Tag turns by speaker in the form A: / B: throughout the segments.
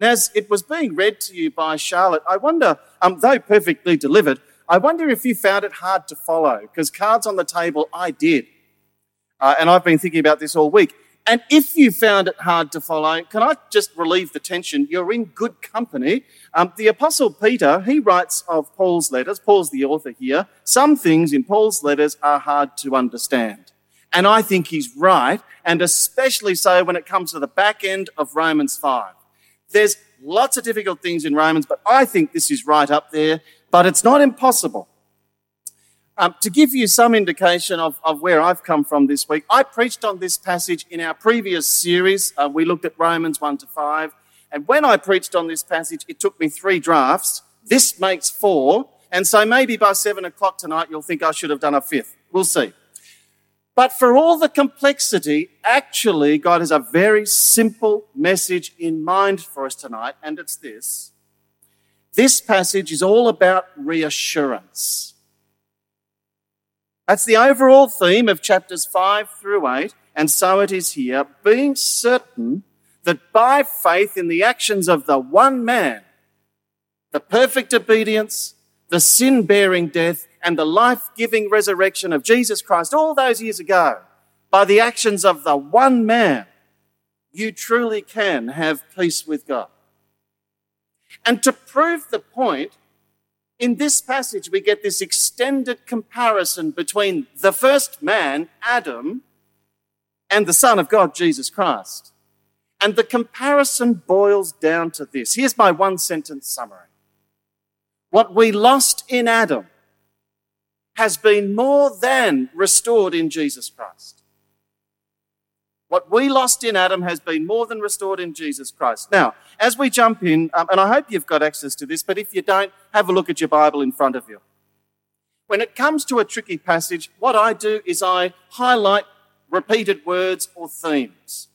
A: As it was being read to you by Charlotte, I wonder, um, though perfectly delivered, I wonder if you found it hard to follow, because cards on the table, I did. Uh, and I've been thinking about this all week. And if you found it hard to follow, can I just relieve the tension? You're in good company. Um, the Apostle Peter, he writes of Paul's letters, Paul's the author here, some things in Paul's letters are hard to understand. And I think he's right, and especially so when it comes to the back end of Romans 5. There's lots of difficult things in Romans, but I think this is right up there, but it's not impossible. Um, to give you some indication of, of where I've come from this week, I preached on this passage in our previous series. Uh, we looked at Romans 1 to 5. And when I preached on this passage, it took me three drafts. This makes four. And so maybe by seven o'clock tonight, you'll think I should have done a fifth. We'll see. But for all the complexity, actually, God has a very simple message in mind for us tonight, and it's this. This passage is all about reassurance. That's the overall theme of chapters 5 through 8, and so it is here, being certain that by faith in the actions of the one man, the perfect obedience, the sin bearing death, and the life giving resurrection of Jesus Christ all those years ago, by the actions of the one man, you truly can have peace with God. And to prove the point, in this passage, we get this extended comparison between the first man, Adam, and the Son of God, Jesus Christ. And the comparison boils down to this. Here's my one sentence summary. What we lost in Adam has been more than restored in Jesus Christ. What we lost in Adam has been more than restored in Jesus Christ. Now, as we jump in, um, and I hope you've got access to this, but if you don't, have a look at your Bible in front of you. When it comes to a tricky passage, what I do is I highlight repeated words or themes.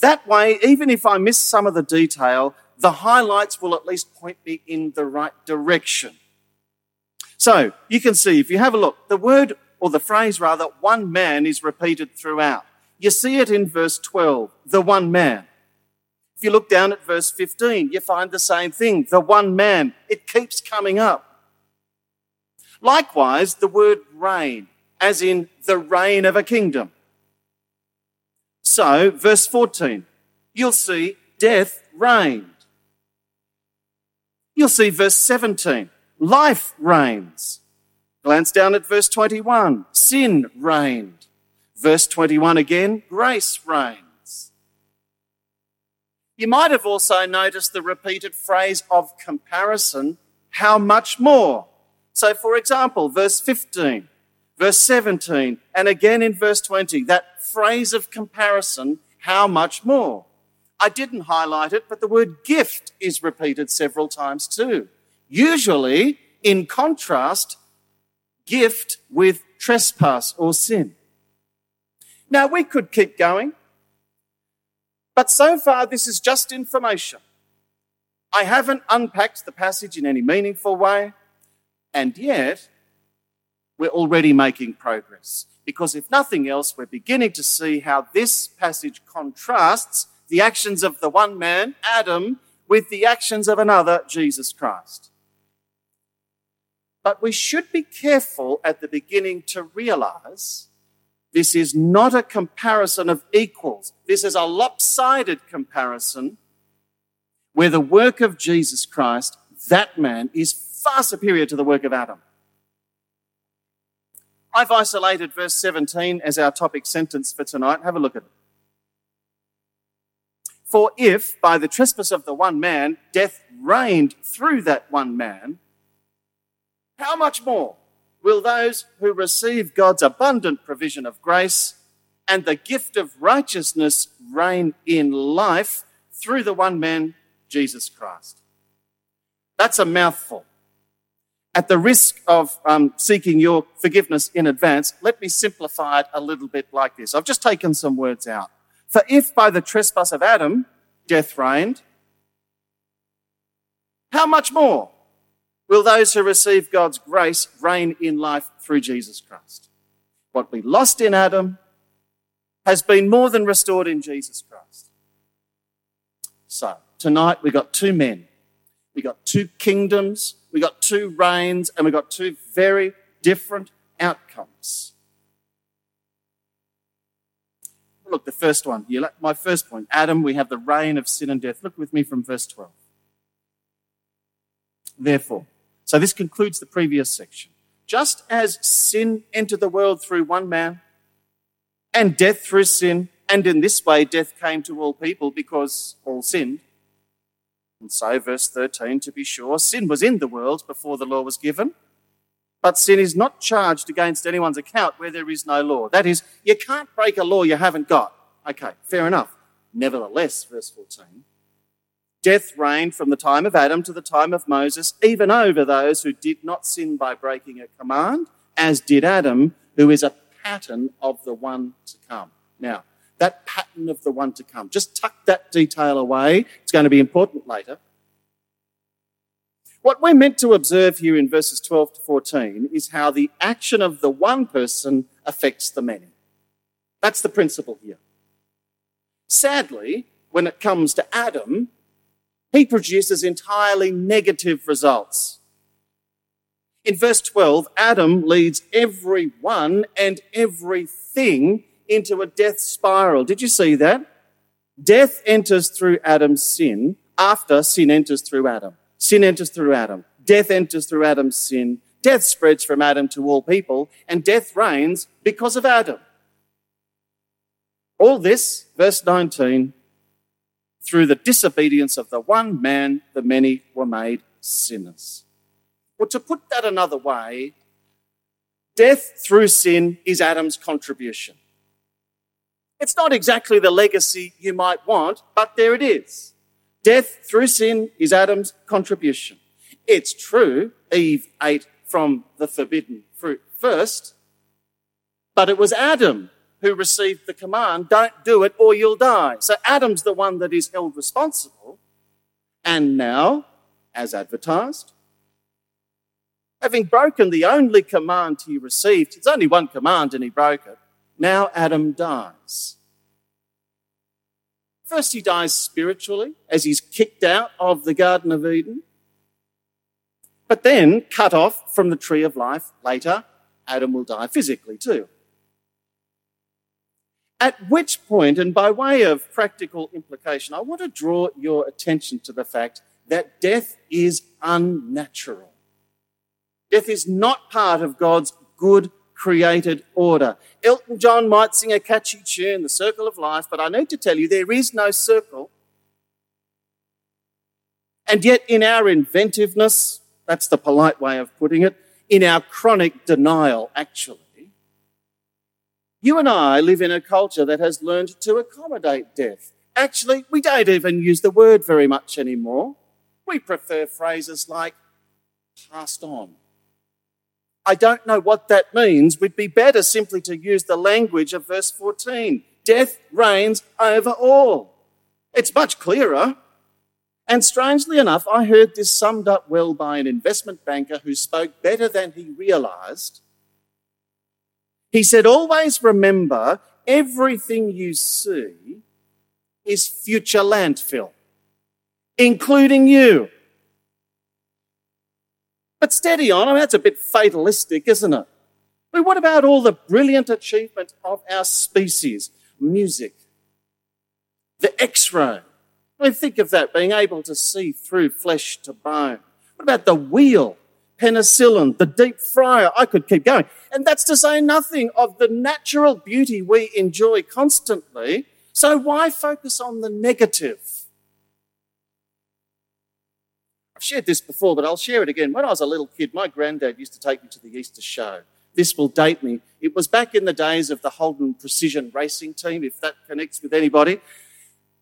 A: That way, even if I miss some of the detail, the highlights will at least point me in the right direction. So you can see, if you have a look, the word or the phrase rather, one man is repeated throughout. You see it in verse 12, the one man. If you look down at verse 15, you find the same thing, the one man. It keeps coming up. Likewise, the word reign, as in the reign of a kingdom. So, verse 14, you'll see death reigned. You'll see verse 17, life reigns. Glance down at verse 21. Sin reigned. Verse 21 again, grace reigns. You might have also noticed the repeated phrase of comparison, how much more? So, for example, verse 15, verse 17, and again in verse 20, that phrase of comparison, how much more? I didn't highlight it, but the word gift is repeated several times too. Usually in contrast gift with trespass or sin. Now, we could keep going, but so far this is just information. I haven't unpacked the passage in any meaningful way, and yet we're already making progress. Because if nothing else, we're beginning to see how this passage contrasts the actions of the one man, Adam, with the actions of another, Jesus Christ. But we should be careful at the beginning to realize this is not a comparison of equals. This is a lopsided comparison where the work of Jesus Christ, that man, is far superior to the work of Adam. I've isolated verse 17 as our topic sentence for tonight. Have a look at it. For if by the trespass of the one man death reigned through that one man, how much more will those who receive God's abundant provision of grace and the gift of righteousness reign in life through the one man, Jesus Christ? That's a mouthful. At the risk of um, seeking your forgiveness in advance, let me simplify it a little bit like this. I've just taken some words out. For if by the trespass of Adam death reigned, how much more will those who receive God's grace reign in life through Jesus Christ. What we lost in Adam has been more than restored in Jesus Christ. So, tonight we got two men, we got two kingdoms, we got two reigns, and we got two very different outcomes. Look, the first one my first point Adam, we have the reign of sin and death. Look with me from verse 12. Therefore, so this concludes the previous section. Just as sin entered the world through one man, and death through sin, and in this way death came to all people because all sinned. And so, verse 13, to be sure, sin was in the world before the law was given, but sin is not charged against anyone's account where there is no law. That is, you can't break a law you haven't got. Okay, fair enough. Nevertheless, verse 14, death reigned from the time of Adam to the time of Moses, even over those who did not sin by breaking a command, as did Adam, who is a pattern of the one to come. Now, that pattern of the one to come, just tuck that detail away. It's going to be important later. What we're meant to observe here in verses 12 to 14 is how the action of the one person affects the many. That's the principle here. Sadly, when it comes to Adam, he produces entirely negative results. In verse 12, Adam leads everyone and everything into a death spiral. Did you see that? Death enters through Adam's sin after sin enters through Adam. Sin enters through Adam. Death enters through Adam's sin. Death spreads from Adam to all people, and death reigns because of Adam. All this, verse 19, through the disobedience of the one man, the many were made sinners. Well, to put that another way, death through sin is Adam's contribution. It's not exactly the legacy you might want, but there it is. Death through sin is Adam's contribution. It's true, Eve ate from the forbidden fruit first, but it was Adam who received the command, don't do it or you'll die. So Adam's the one that is held responsible. And now, as advertised, having broken the only command he received, it's only one command and he broke it, now Adam dies. First, he dies spiritually as he's kicked out of the Garden of Eden. But then, cut off from the tree of life later, Adam will die physically too. At which point, and by way of practical implication, I want to draw your attention to the fact that death is unnatural. Death is not part of God's good created order. Elton John might sing a catchy tune, The Circle of Life, but I need to tell you there is no circle. And yet, in our inventiveness, that's the polite way of putting it, in our chronic denial, actually, you and I live in a culture that has learned to accommodate death. Actually, we don't even use the word very much anymore. We prefer phrases like passed on I don't know what that means. We'd be better simply to use the language of verse 14. Death reigns over all. It's much clearer. And strangely enough, I heard this summed up well by an investment banker who spoke better than he realized. He said, Always remember everything you see is future landfill, including you. But steady on, I mean, that's a bit fatalistic, isn't it? Mean, what about all the brilliant achievement of our species? Music, the x ray. I mean, think of that, being able to see through flesh to bone. What about the wheel, penicillin, the deep fryer? I could keep going. And that's to say nothing of the natural beauty we enjoy constantly. So why focus on the negative? I've shared this before, but I'll share it again. When I was a little kid, my granddad used to take me to the Easter show. This will date me. It was back in the days of the Holden Precision Racing Team, if that connects with anybody.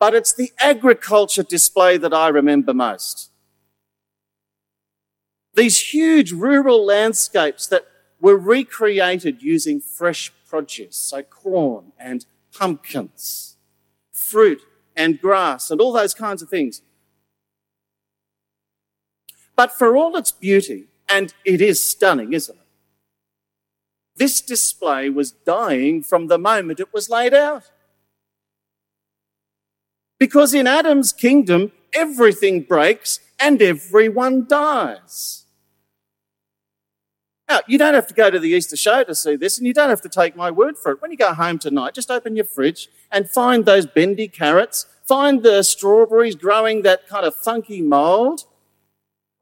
A: But it's the agriculture display that I remember most. These huge rural landscapes that were recreated using fresh produce, so corn and pumpkins, fruit and grass, and all those kinds of things. But for all its beauty, and it is stunning, isn't it? This display was dying from the moment it was laid out. Because in Adam's kingdom, everything breaks and everyone dies. Now, you don't have to go to the Easter show to see this, and you don't have to take my word for it. When you go home tonight, just open your fridge and find those bendy carrots, find the strawberries growing that kind of funky mold,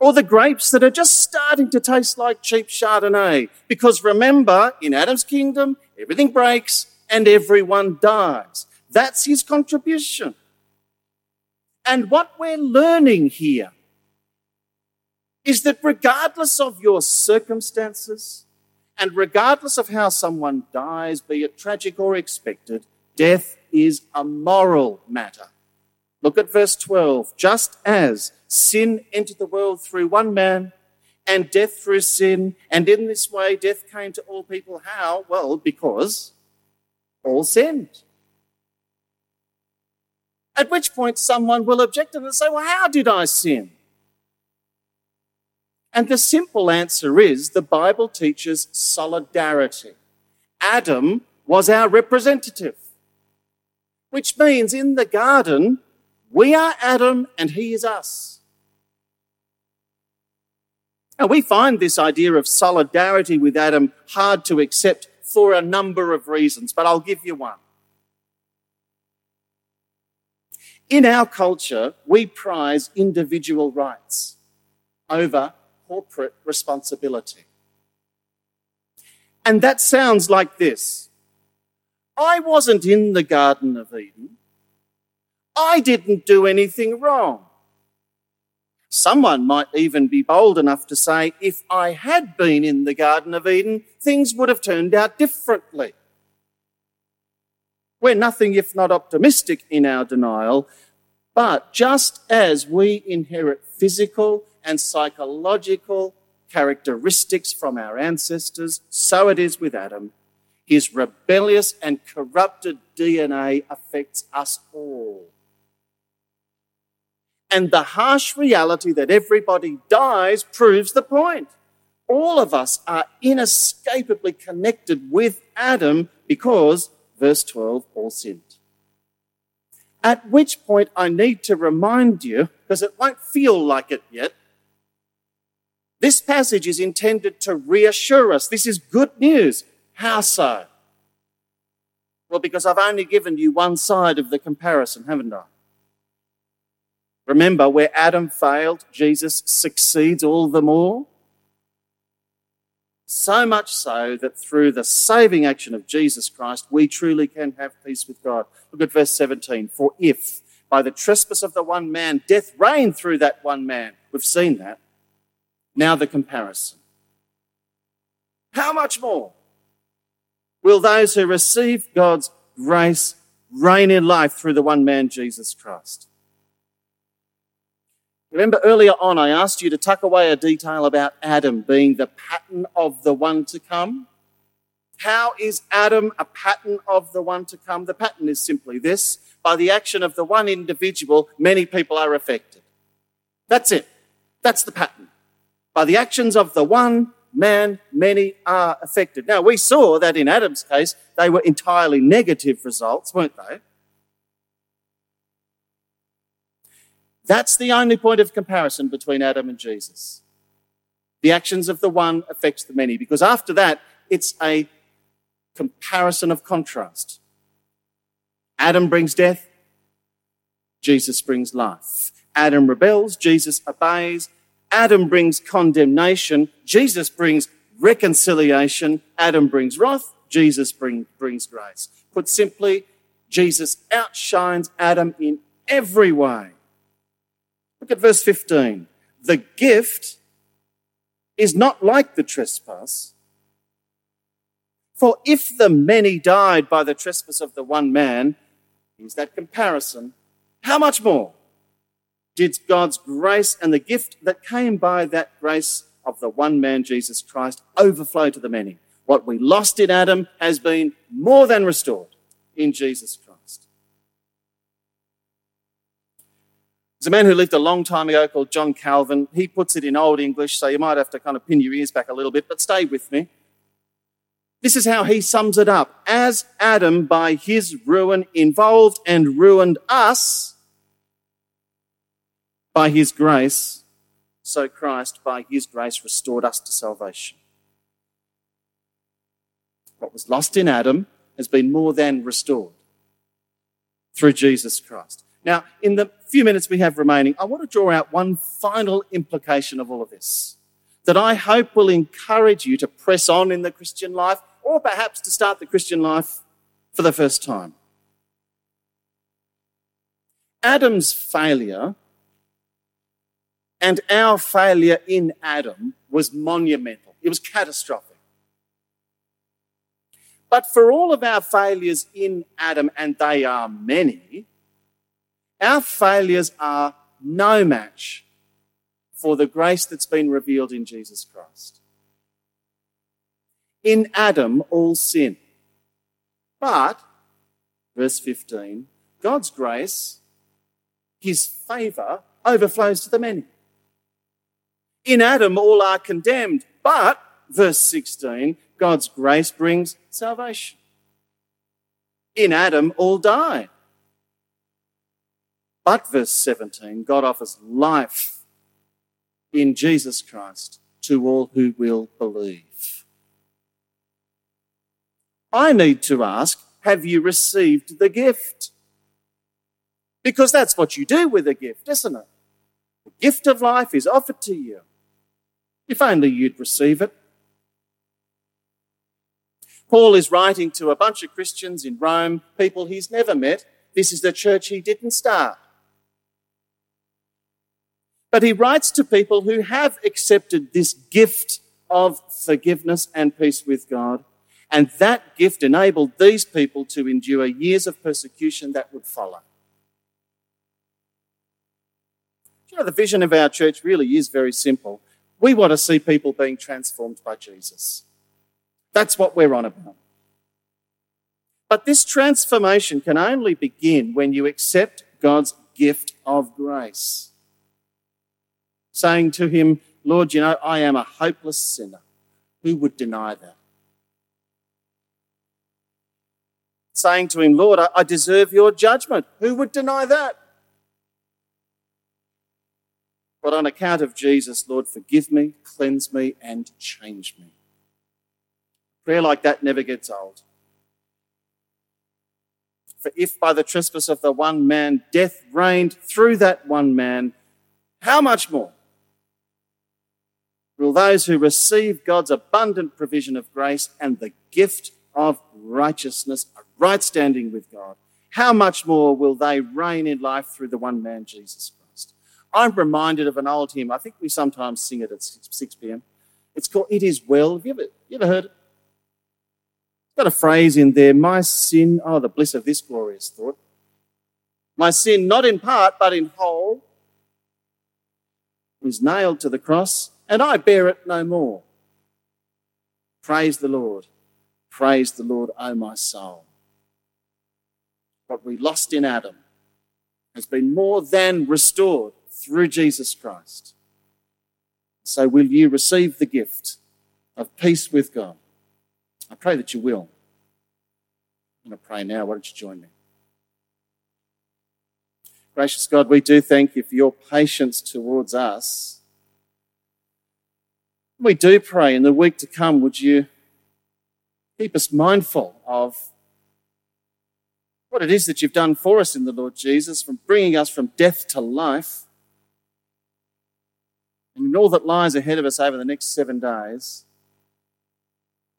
A: or the grapes that are just starting to taste like cheap Chardonnay. Because remember, in Adam's kingdom, everything breaks and everyone dies. That's his contribution. And what we're learning here is that regardless of your circumstances and regardless of how someone dies, be it tragic or expected, death is a moral matter. Look at verse 12. Just as sin entered the world through one man, and death through sin, and in this way death came to all people. How? Well, because all sinned. At which point someone will object and say, Well, how did I sin? And the simple answer is the Bible teaches solidarity. Adam was our representative, which means in the garden, we are Adam and he is us. And we find this idea of solidarity with Adam hard to accept for a number of reasons, but I'll give you one. In our culture, we prize individual rights over corporate responsibility. And that sounds like this I wasn't in the Garden of Eden. I didn't do anything wrong. Someone might even be bold enough to say, if I had been in the Garden of Eden, things would have turned out differently. We're nothing if not optimistic in our denial, but just as we inherit physical and psychological characteristics from our ancestors, so it is with Adam. His rebellious and corrupted DNA affects us all. And the harsh reality that everybody dies proves the point. All of us are inescapably connected with Adam because, verse 12, all sinned. At which point I need to remind you, because it won't feel like it yet, this passage is intended to reassure us. This is good news. How so? Well, because I've only given you one side of the comparison, haven't I? Remember, where Adam failed, Jesus succeeds all the more. So much so that through the saving action of Jesus Christ, we truly can have peace with God. Look at verse 17. For if by the trespass of the one man death reigned through that one man, we've seen that now, the comparison. How much more will those who receive God's grace reign in life through the one man, Jesus Christ? Remember earlier on, I asked you to tuck away a detail about Adam being the pattern of the one to come. How is Adam a pattern of the one to come? The pattern is simply this by the action of the one individual, many people are affected. That's it. That's the pattern. By the actions of the one man, many are affected. Now, we saw that in Adam's case, they were entirely negative results, weren't they? That's the only point of comparison between Adam and Jesus. The actions of the one affects the many, because after that, it's a comparison of contrast. Adam brings death, Jesus brings life. Adam rebels, Jesus obeys. Adam brings condemnation, Jesus brings reconciliation, Adam brings wrath, Jesus bring, brings grace. Put simply, Jesus outshines Adam in every way. Look at verse 15. The gift is not like the trespass. For if the many died by the trespass of the one man, here's that comparison, how much more? did God's grace and the gift that came by that grace of the one man, Jesus Christ, overflow to the many. What we lost in Adam has been more than restored in Jesus Christ. There's a man who lived a long time ago called John Calvin. He puts it in Old English, so you might have to kind of pin your ears back a little bit, but stay with me. This is how he sums it up. As Adam, by his ruin, involved and ruined us, By his grace, so Christ, by his grace, restored us to salvation. What was lost in Adam has been more than restored through Jesus Christ. Now, in the few minutes we have remaining, I want to draw out one final implication of all of this that I hope will encourage you to press on in the Christian life or perhaps to start the Christian life for the first time. Adam's failure and our failure in Adam was monumental. It was catastrophic. But for all of our failures in Adam, and they are many, our failures are no match for the grace that's been revealed in Jesus Christ. In Adam, all sin. But, verse 15, God's grace, his favour, overflows to the many. In Adam, all are condemned. But, verse 16, God's grace brings salvation. In Adam, all die. But, verse 17, God offers life in Jesus Christ to all who will believe. I need to ask have you received the gift? Because that's what you do with a gift, isn't it? The gift of life is offered to you. If only you'd receive it. Paul is writing to a bunch of Christians in Rome, people he's never met. This is the church he didn't start. But he writes to people who have accepted this gift of forgiveness and peace with God. And that gift enabled these people to endure years of persecution that would follow. You know, the vision of our church really is very simple. We want to see people being transformed by Jesus. That's what we're on about. But this transformation can only begin when you accept God's gift of grace. Saying to Him, Lord, you know, I am a hopeless sinner. Who would deny that? Saying to Him, Lord, I deserve your judgment. Who would deny that? But on account of Jesus, Lord, forgive me, cleanse me, and change me. Prayer like that never gets old. For if by the trespass of the one man death reigned through that one man, how much more will those who receive God's abundant provision of grace and the gift of righteousness, a right standing with God, how much more will they reign in life through the one man, Jesus Christ? I'm reminded of an old hymn. I think we sometimes sing it at 6 p.m. It's called It Is Well. Have you ever, you ever heard It's got a phrase in there, my sin, oh, the bliss of this glorious thought. My sin, not in part, but in whole, is nailed to the cross, and I bear it no more. Praise the Lord. Praise the Lord, O my soul. What we lost in Adam has been more than restored through Jesus Christ. So, will you receive the gift of peace with God? I pray that you will. And I'm going to pray now. Why don't you join me? Gracious God, we do thank you for your patience towards us. We do pray in the week to come, would you keep us mindful of what it is that you've done for us in the Lord Jesus, from bringing us from death to life, and in all that lies ahead of us over the next seven days.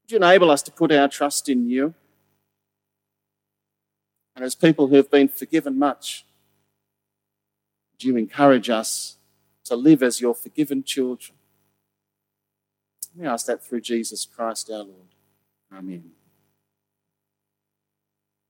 A: Would you enable us to put our trust in you? And as people who have been forgiven much, would you encourage us to live as your forgiven children? We ask that through Jesus Christ our Lord. Amen.